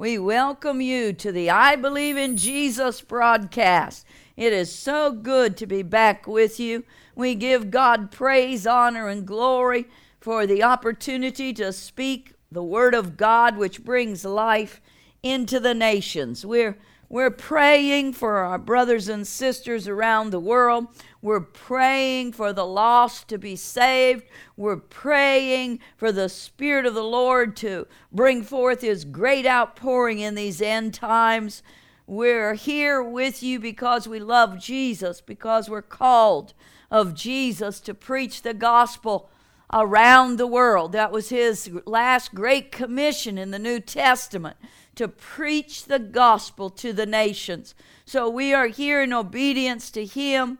We welcome you to the I Believe in Jesus broadcast. It is so good to be back with you. We give God praise, honor, and glory for the opportunity to speak the Word of God, which brings life into the nations. We're we're praying for our brothers and sisters around the world. We're praying for the lost to be saved. We're praying for the Spirit of the Lord to bring forth His great outpouring in these end times. We're here with you because we love Jesus, because we're called of Jesus to preach the gospel around the world. That was His last great commission in the New Testament to preach the gospel to the nations. So we are here in obedience to Him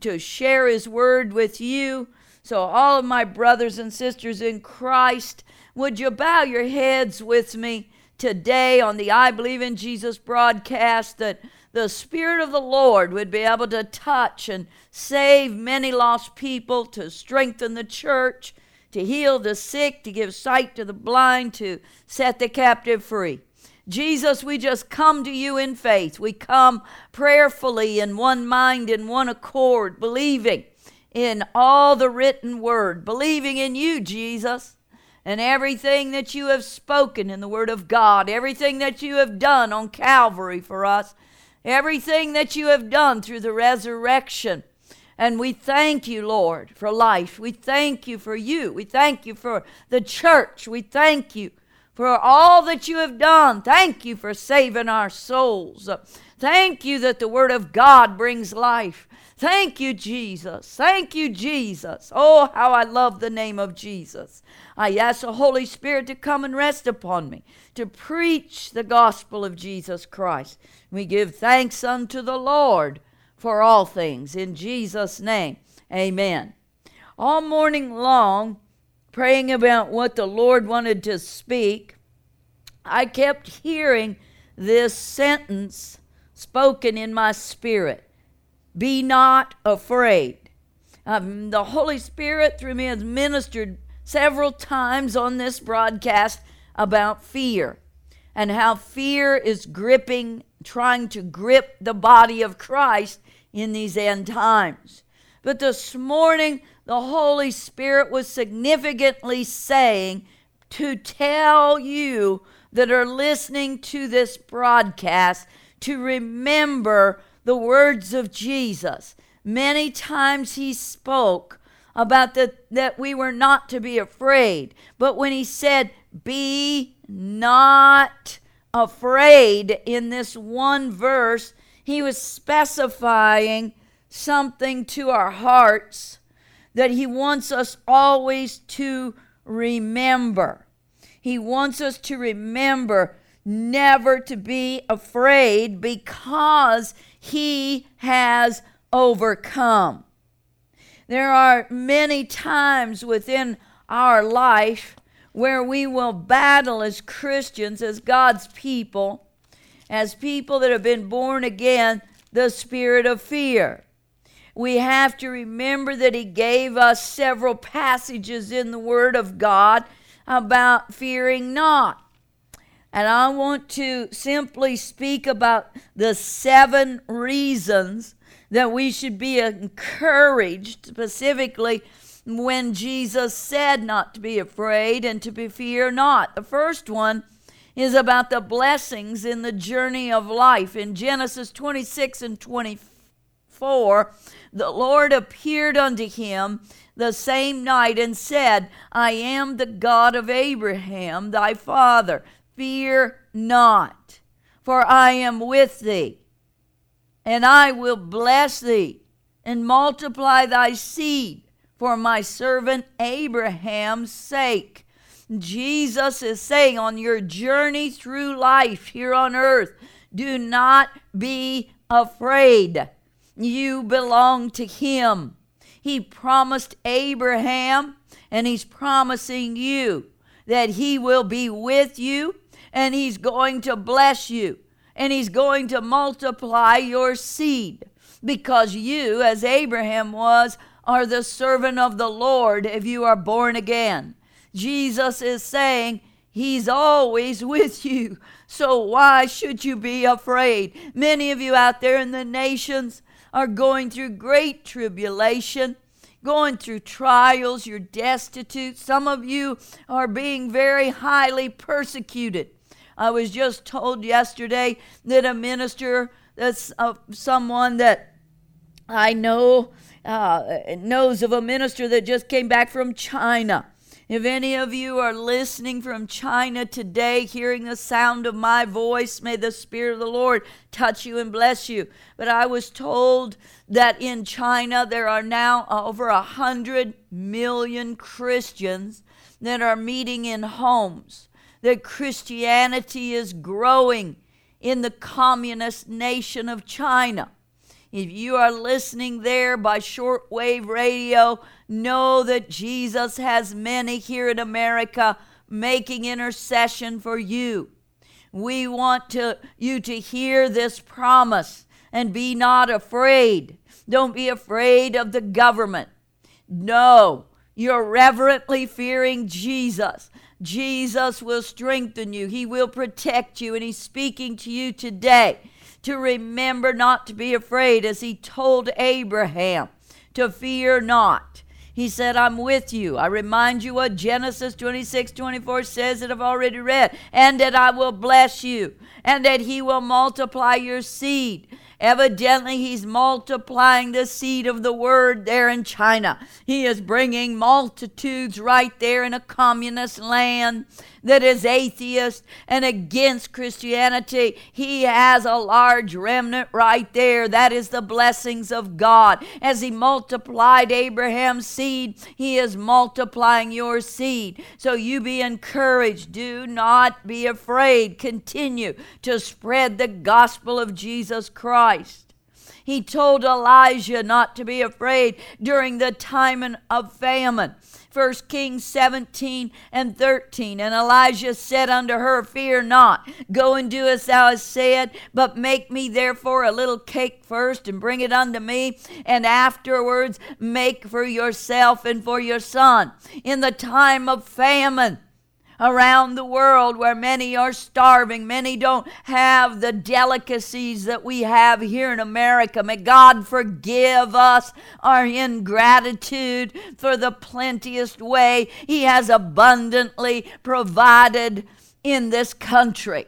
to share His word with you. So, all of my brothers and sisters in Christ, would you bow your heads with me today on the I Believe in Jesus broadcast that the Spirit of the Lord would be able to touch and save many lost people, to strengthen the church, to heal the sick, to give sight to the blind, to set the captive free. Jesus, we just come to you in faith. We come prayerfully in one mind, in one accord, believing in all the written word, believing in you, Jesus, and everything that you have spoken in the word of God, everything that you have done on Calvary for us, everything that you have done through the resurrection. And we thank you, Lord, for life. We thank you for you. We thank you for the church. We thank you for all that you have done. Thank you for saving our souls. Thank you that the Word of God brings life. Thank you, Jesus. Thank you, Jesus. Oh, how I love the name of Jesus. I ask the Holy Spirit to come and rest upon me, to preach the gospel of Jesus Christ. We give thanks unto the Lord for all things. In Jesus' name, amen. All morning long, praying about what the Lord wanted to speak, I kept hearing this sentence spoken in my spirit Be not afraid. Um, the Holy Spirit, through me, has ministered several times on this broadcast about fear and how fear is gripping, trying to grip the body of Christ in these end times. But this morning, the Holy Spirit was significantly saying to tell you that are listening to this broadcast to remember the words of Jesus. Many times he spoke about the, that we were not to be afraid, but when he said, Be not afraid in this one verse, he was specifying something to our hearts that He wants us always to remember. He wants us to remember never to be afraid because He has overcome. There are many times within our life where we will battle as Christians, as God's people, as people that have been born again, the spirit of fear we have to remember that He gave us several passages in the Word of God about fearing not. And I want to simply speak about the seven reasons that we should be encouraged, specifically when Jesus said not to be afraid and to be fear not. The first one is about the blessings in the journey of life. In Genesis 26 and 24, the Lord appeared unto him the same night and said, I am the God of Abraham thy father. Fear not, for I am with thee, and I will bless thee and multiply thy seed for my servant Abraham's sake. Jesus is saying on your journey through life here on earth, do not be afraid. You belong to Him. He promised Abraham, and He's promising you that He will be with you, and He's going to bless you, and He's going to multiply your seed because you, as Abraham was, are the servant of the Lord if you are born again. Jesus is saying, He's always with you. So why should you be afraid? Many of you out there in the nations are going through great tribulation, going through trials. You're destitute. Some of you are being very highly persecuted. I was just told yesterday that a minister, that's uh, someone that I know, uh, knows of a minister that just came back from China if any of you are listening from China today, hearing the sound of my voice, may the Spirit of the Lord touch you and bless you. But I was told that in China there are now over a hundred million Christians that are meeting in homes, that Christianity is growing in the communist nation of China. If you are listening there by shortwave radio, know that Jesus has many here in America making intercession for you. We want to, you to hear this promise and be not afraid. Don't be afraid of the government. No, you're reverently fearing Jesus. Jesus will strengthen you, He will protect you, and He's speaking to you today to remember not to be afraid, as he told Abraham to fear not. He said, I'm with you. I remind you what Genesis 26 24 says that I've already read, and that I will bless you, and that he will multiply your seed Evidently, he's multiplying the seed of the word there in China. He is bringing multitudes right there in a communist land that is atheist and against Christianity. He has a large remnant right there. That is the blessings of God. As he multiplied Abraham's seed, he is multiplying your seed. So you be encouraged. Do not be afraid. Continue to spread the gospel of Jesus Christ. He told Elijah not to be afraid during the time of famine. 1 Kings 17 and 13. And Elijah said unto her, Fear not, go and do as thou hast said, but make me therefore a little cake first and bring it unto me, and afterwards make for yourself and for your son. In the time of famine, around the world where many are starving. Many don't have the delicacies that we have here in America. May God forgive us our ingratitude for the plenteous way He has abundantly provided in this country.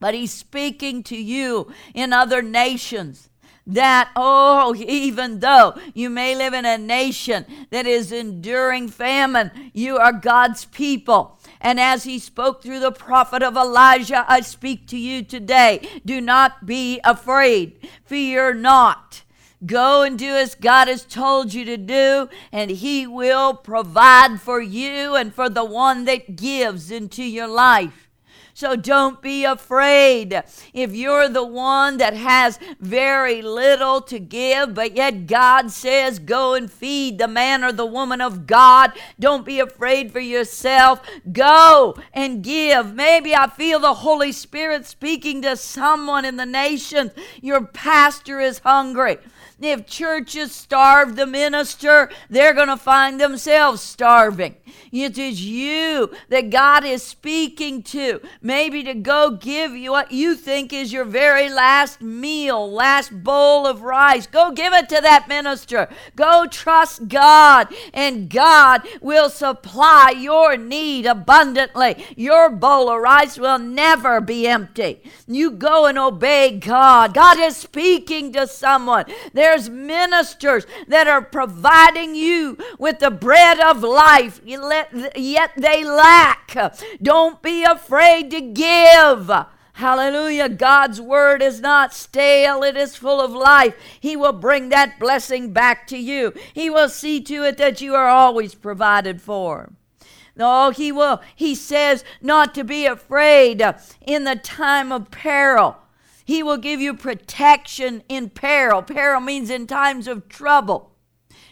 But He's speaking to you in other nations that, oh, even though you may live in a nation that is enduring famine, you are God's people. And as he spoke through the prophet of Elijah, I speak to you today. Do not be afraid. Fear not. Go and do as God has told you to do, and He will provide for you and for the one that gives into your life. So don't be afraid. If you're the one that has very little to give, but yet God says, go and feed the man or the woman of God, don't be afraid for yourself. Go and give. Maybe I feel the Holy Spirit speaking to someone in the nation. Your pastor is hungry. If churches starve the minister, they're going to find themselves starving. It is you that God is speaking to, maybe to go give you what you think is your very last meal, last bowl of rice. Go give it to that minister. Go trust God, and God will supply your need abundantly. Your bowl of rice will never be empty. You go and obey God. God is speaking to someone. There's ministers that are providing you with the bread of life, yet they lack. Don't be afraid to give. Hallelujah. God's word is not stale, it is full of life. He will bring that blessing back to you. He will see to it that you are always provided for. No, he will. He says not to be afraid in the time of peril. He will give you protection in peril. Peril means in times of trouble.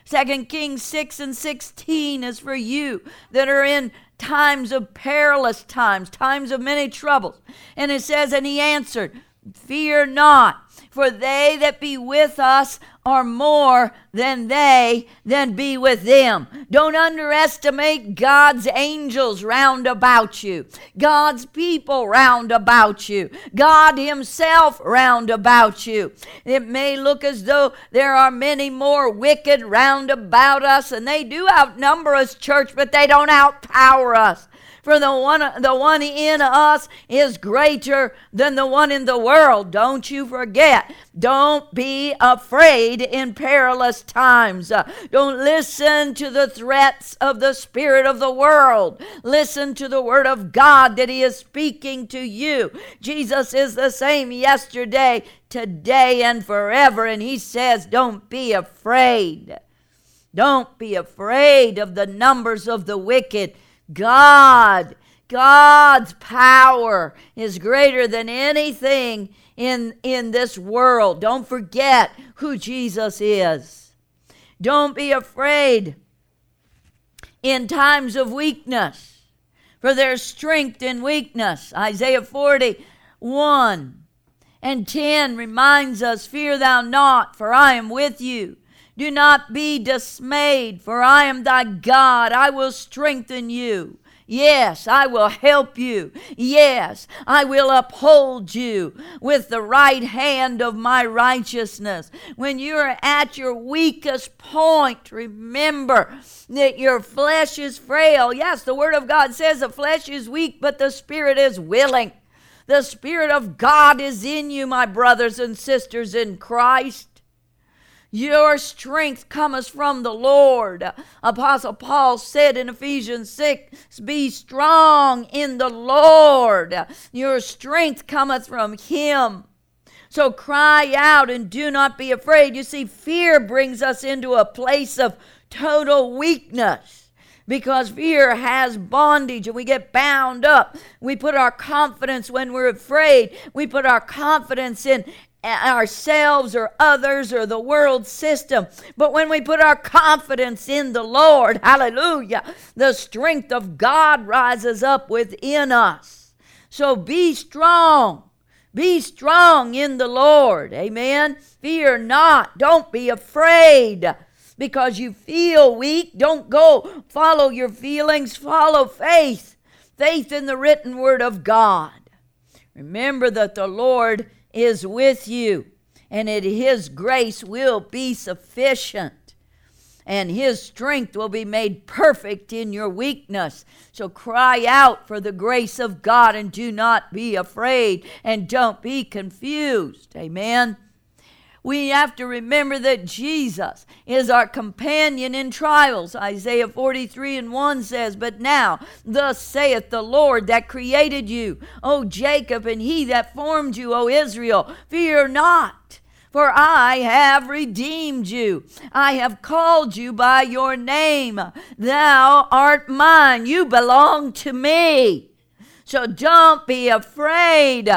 Second Kings 6 and 16 is for you that are in times of perilous times, times of many troubles. And it says, And he answered, Fear not, For they that be with us are more than they than be with them. Don't underestimate God's angels round about you, God's people round about you, God Himself round about you. It may look as though there are many more wicked round about us, and they do outnumber us, church, but they don't outpower us. For the one, the one in us is greater than the one in the world. Don't you forget. Don't be afraid in perilous times. Don't listen to the threats of the spirit of the world. Listen to the word of God that He is speaking to you. Jesus is the same yesterday, today, and forever. And He says, Don't be afraid. Don't be afraid of the numbers of the wicked. God, God's power is greater than anything in, in this world. Don't forget who Jesus is. Don't be afraid in times of weakness, for there's strength in weakness. Isaiah 41 and 10 reminds us Fear thou not, for I am with you. Do not be dismayed, for I am thy God. I will strengthen you. Yes, I will help you. Yes, I will uphold you with the right hand of my righteousness. When you're at your weakest point, remember that your flesh is frail. Yes, the Word of God says the flesh is weak, but the Spirit is willing. The Spirit of God is in you, my brothers and sisters in Christ. Your strength cometh from the Lord. Apostle Paul said in Ephesians 6 Be strong in the Lord. Your strength cometh from Him. So cry out and do not be afraid. You see, fear brings us into a place of total weakness because fear has bondage and we get bound up. We put our confidence when we're afraid, we put our confidence in ourselves or others or the world system. But when we put our confidence in the Lord, hallelujah, the strength of God rises up within us. So be strong. Be strong in the Lord. Amen. Fear not. Don't be afraid because you feel weak. Don't go follow your feelings, follow faith. Faith in the written word of God. Remember that the Lord is with you, and that His grace will be sufficient, and His strength will be made perfect in your weakness. So cry out for the grace of God and do not be afraid and don't be confused. Amen we have to remember that Jesus is our companion in trials. Isaiah 43 and 1 says, But now, thus saith the Lord that created you, O Jacob, and he that formed you, O Israel, fear not. For I have redeemed you. I have called you by your name. Thou art mine. You belong to me. So don't be afraid.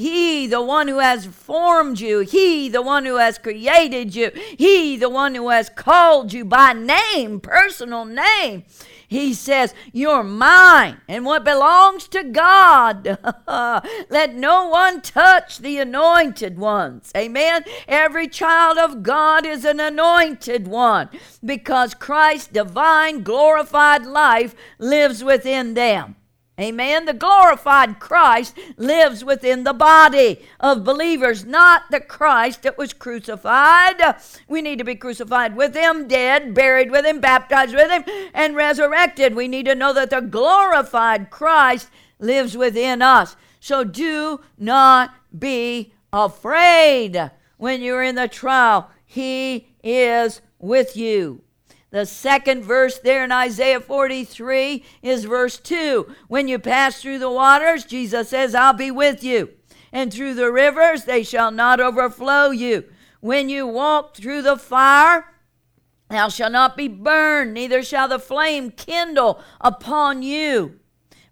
He, the one who has formed you, He, the one who has created you, He, the one who has called you by name, personal name. He says, You're mine, and what belongs to God. Let no one touch the anointed ones. Amen. Every child of God is an anointed one because Christ's divine, glorified life lives within them. Amen. The glorified Christ lives within the body of believers, not the Christ that was crucified. We need to be crucified with him, dead, buried with him, baptized with him, and resurrected. We need to know that the glorified Christ lives within us. So do not be afraid when you're in the trial. He is with you. The second verse there in Isaiah 43 is verse 2. When you pass through the waters, Jesus says, I'll be with you. And through the rivers, they shall not overflow you. When you walk through the fire, thou shalt not be burned, neither shall the flame kindle upon you.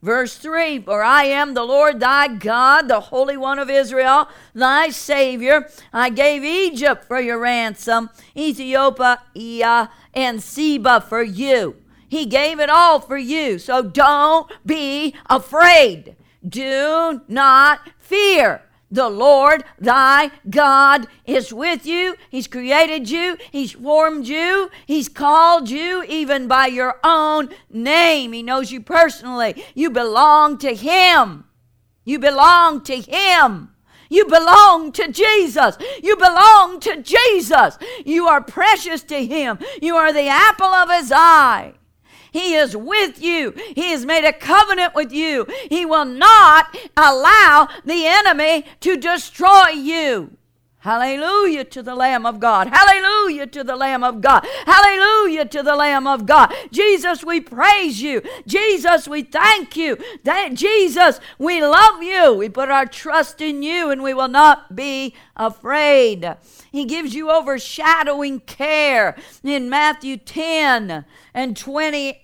Verse 3 For I am the Lord thy God, the Holy One of Israel, thy Savior. I gave Egypt for your ransom, Ethiopia and Seba for you. He gave it all for you. So don't be afraid. Do not fear. The Lord thy God is with you. He's created you. He's formed you. He's called you even by your own name. He knows you personally. You belong to Him. You belong to Him. You belong to Jesus. You belong to Jesus. You are precious to Him. You are the apple of His eye. He is with you. He has made a covenant with you. He will not allow the enemy to destroy you. Hallelujah to the Lamb of God. Hallelujah to the Lamb of God. Hallelujah to the Lamb of God. Jesus, we praise you. Jesus, we thank you. That Jesus, we love you. We put our trust in you and we will not be afraid. He gives you overshadowing care in Matthew 10 and 20.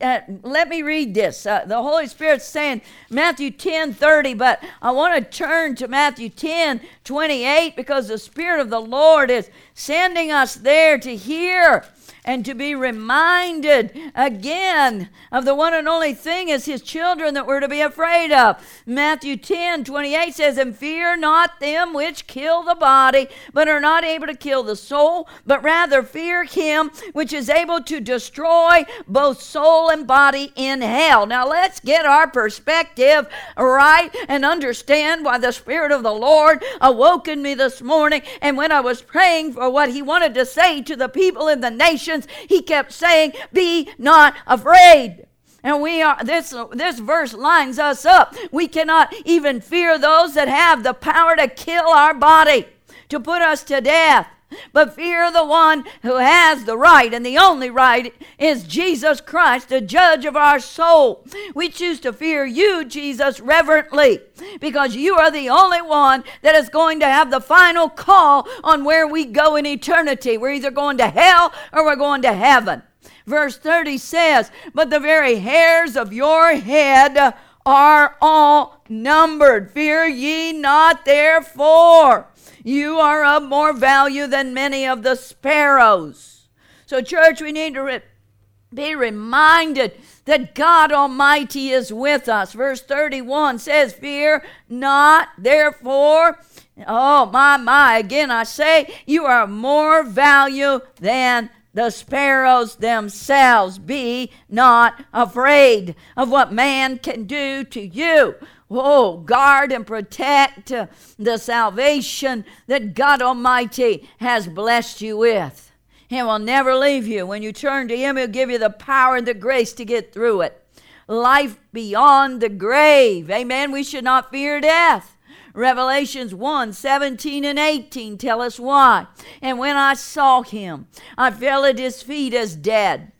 Uh, let me read this. Uh, the Holy Spirit's saying Matthew 10 30, but I want to turn to Matthew 10 28 because the Spirit of the Lord is sending us there to hear and to be reminded again of the one and only thing as his children that we're to be afraid of. Matthew 10 28 says, And fear not them which kill the body, but are not able to kill the soul, but rather fear him which is able to destroy both soul and body in hell. Now let's get our perspective right and understand why the Spirit of the Lord awoken me this morning. And when I was praying for what he wanted to say to the people in the nation, he kept saying, Be not afraid. And we are this this verse lines us up. We cannot even fear those that have the power to kill our body, to put us to death. But fear the one who has the right, and the only right is Jesus Christ, the judge of our soul. We choose to fear you, Jesus, reverently, because you are the only one that is going to have the final call on where we go in eternity. We're either going to hell or we're going to heaven. Verse 30 says, But the very hairs of your head are all numbered. Fear ye not, therefore. You are of more value than many of the sparrows. So, church, we need to re- be reminded that God Almighty is with us. Verse 31 says, Fear not, therefore. Oh, my, my. Again, I say, you are of more value than the sparrows themselves. Be not afraid of what man can do to you. Oh, guard and protect the salvation that God Almighty has blessed you with. He will never leave you. When you turn to Him, He'll give you the power and the grace to get through it. Life beyond the grave. Amen. We should not fear death. Revelations 1 17 and 18 tell us why. And when I saw him, I fell at his feet as dead.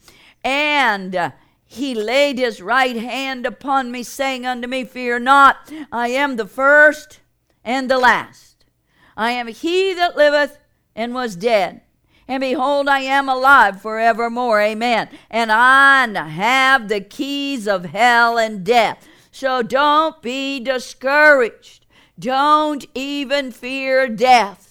And he laid his right hand upon me, saying unto me, Fear not, I am the first and the last. I am he that liveth and was dead. And behold, I am alive forevermore. Amen. And I have the keys of hell and death. So don't be discouraged. Don't even fear death.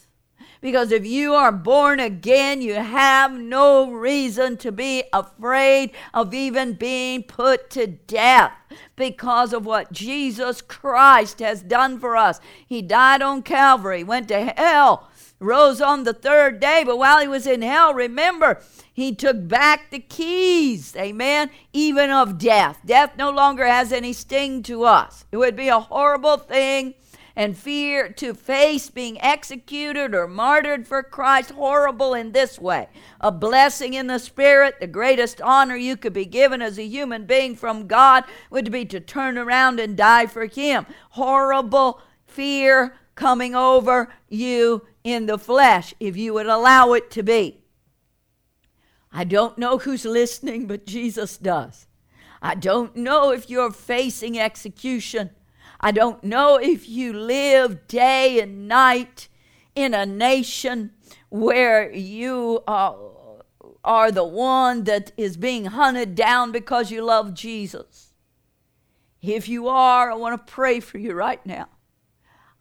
Because if you are born again, you have no reason to be afraid of even being put to death because of what Jesus Christ has done for us. He died on Calvary, went to hell, rose on the third day, but while he was in hell, remember, he took back the keys, amen, even of death. Death no longer has any sting to us. It would be a horrible thing and fear to face being executed or martyred for Christ, horrible in this way. A blessing in the Spirit, the greatest honor you could be given as a human being from God would be to turn around and die for Him. Horrible fear coming over you in the flesh if you would allow it to be. I don't know who's listening, but Jesus does. I don't know if you're facing execution. I don't know if you live day and night in a nation where you are, are the one that is being hunted down because you love Jesus. If you are, I want to pray for you right now.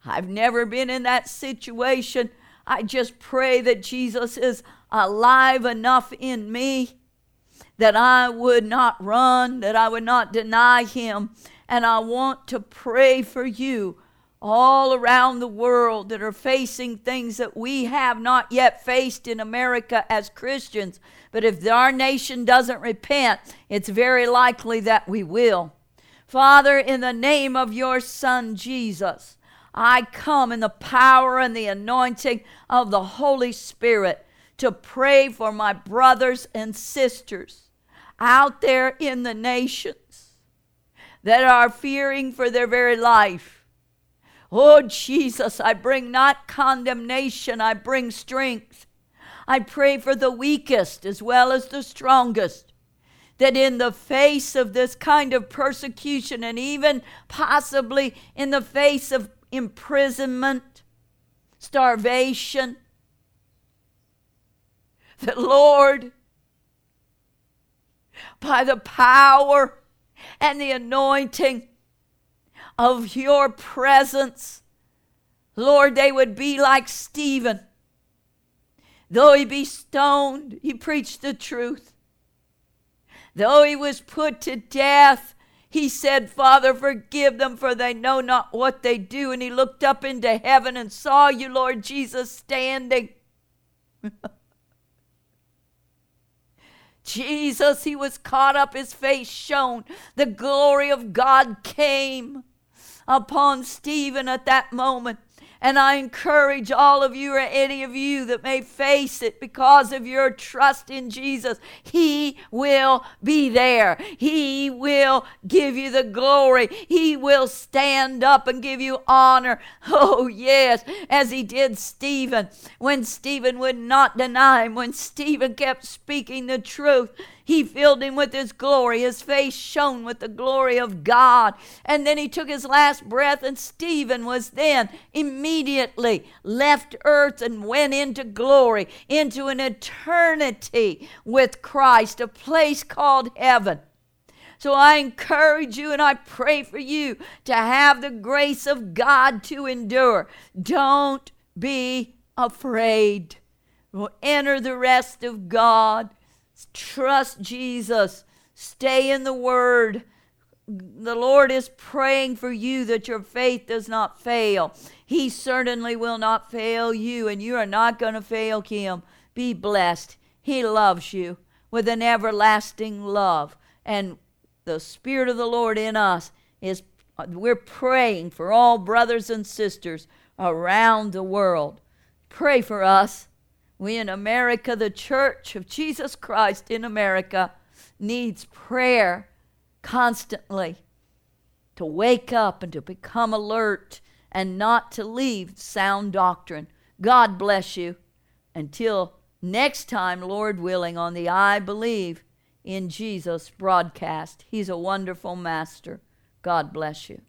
I've never been in that situation. I just pray that Jesus is alive enough in me that I would not run, that I would not deny him, and I want to pray for you all around the world that are facing things that we have not yet faced in America as Christians. But if our nation doesn't repent, it's very likely that we will. Father, in the name of your Son Jesus, I come in the power and the anointing of the Holy Spirit to pray for my brothers and sisters out there in the nations that are fearing for their very life. Oh, Jesus, I bring not condemnation, I bring strength. I pray for the weakest as well as the strongest. That in the face of this kind of persecution, and even possibly in the face of imprisonment, starvation, that Lord, by the power and the anointing of your presence, Lord, they would be like Stephen. Though he be stoned, he preached the truth. Though he was put to death, he said, Father, forgive them, for they know not what they do. And he looked up into heaven and saw you, Lord Jesus, standing. Jesus, he was caught up, his face shone. The glory of God came upon Stephen at that moment. And I encourage all of you or any of you that may face it because of your trust in Jesus. He will be there. He will give you the glory. He will stand up and give you honor. Oh, yes, as he did Stephen when Stephen would not deny him, when Stephen kept speaking the truth. He filled him with his glory. His face shone with the glory of God. And then he took his last breath, and Stephen was then immediately left earth and went into glory, into an eternity with Christ, a place called heaven. So I encourage you and I pray for you to have the grace of God to endure. Don't be afraid. Enter the rest of God. Trust Jesus. Stay in the Word. The Lord is praying for you that your faith does not fail. He certainly will not fail you, and you are not going to fail Him. Be blessed. He loves you with an everlasting love. And the Spirit of the Lord in us is, we're praying for all brothers and sisters around the world. Pray for us. We in America, the Church of Jesus Christ in America, needs prayer constantly to wake up and to become alert and not to leave sound doctrine. God bless you. Until next time, Lord willing, on the I Believe in Jesus broadcast. He's a wonderful master. God bless you.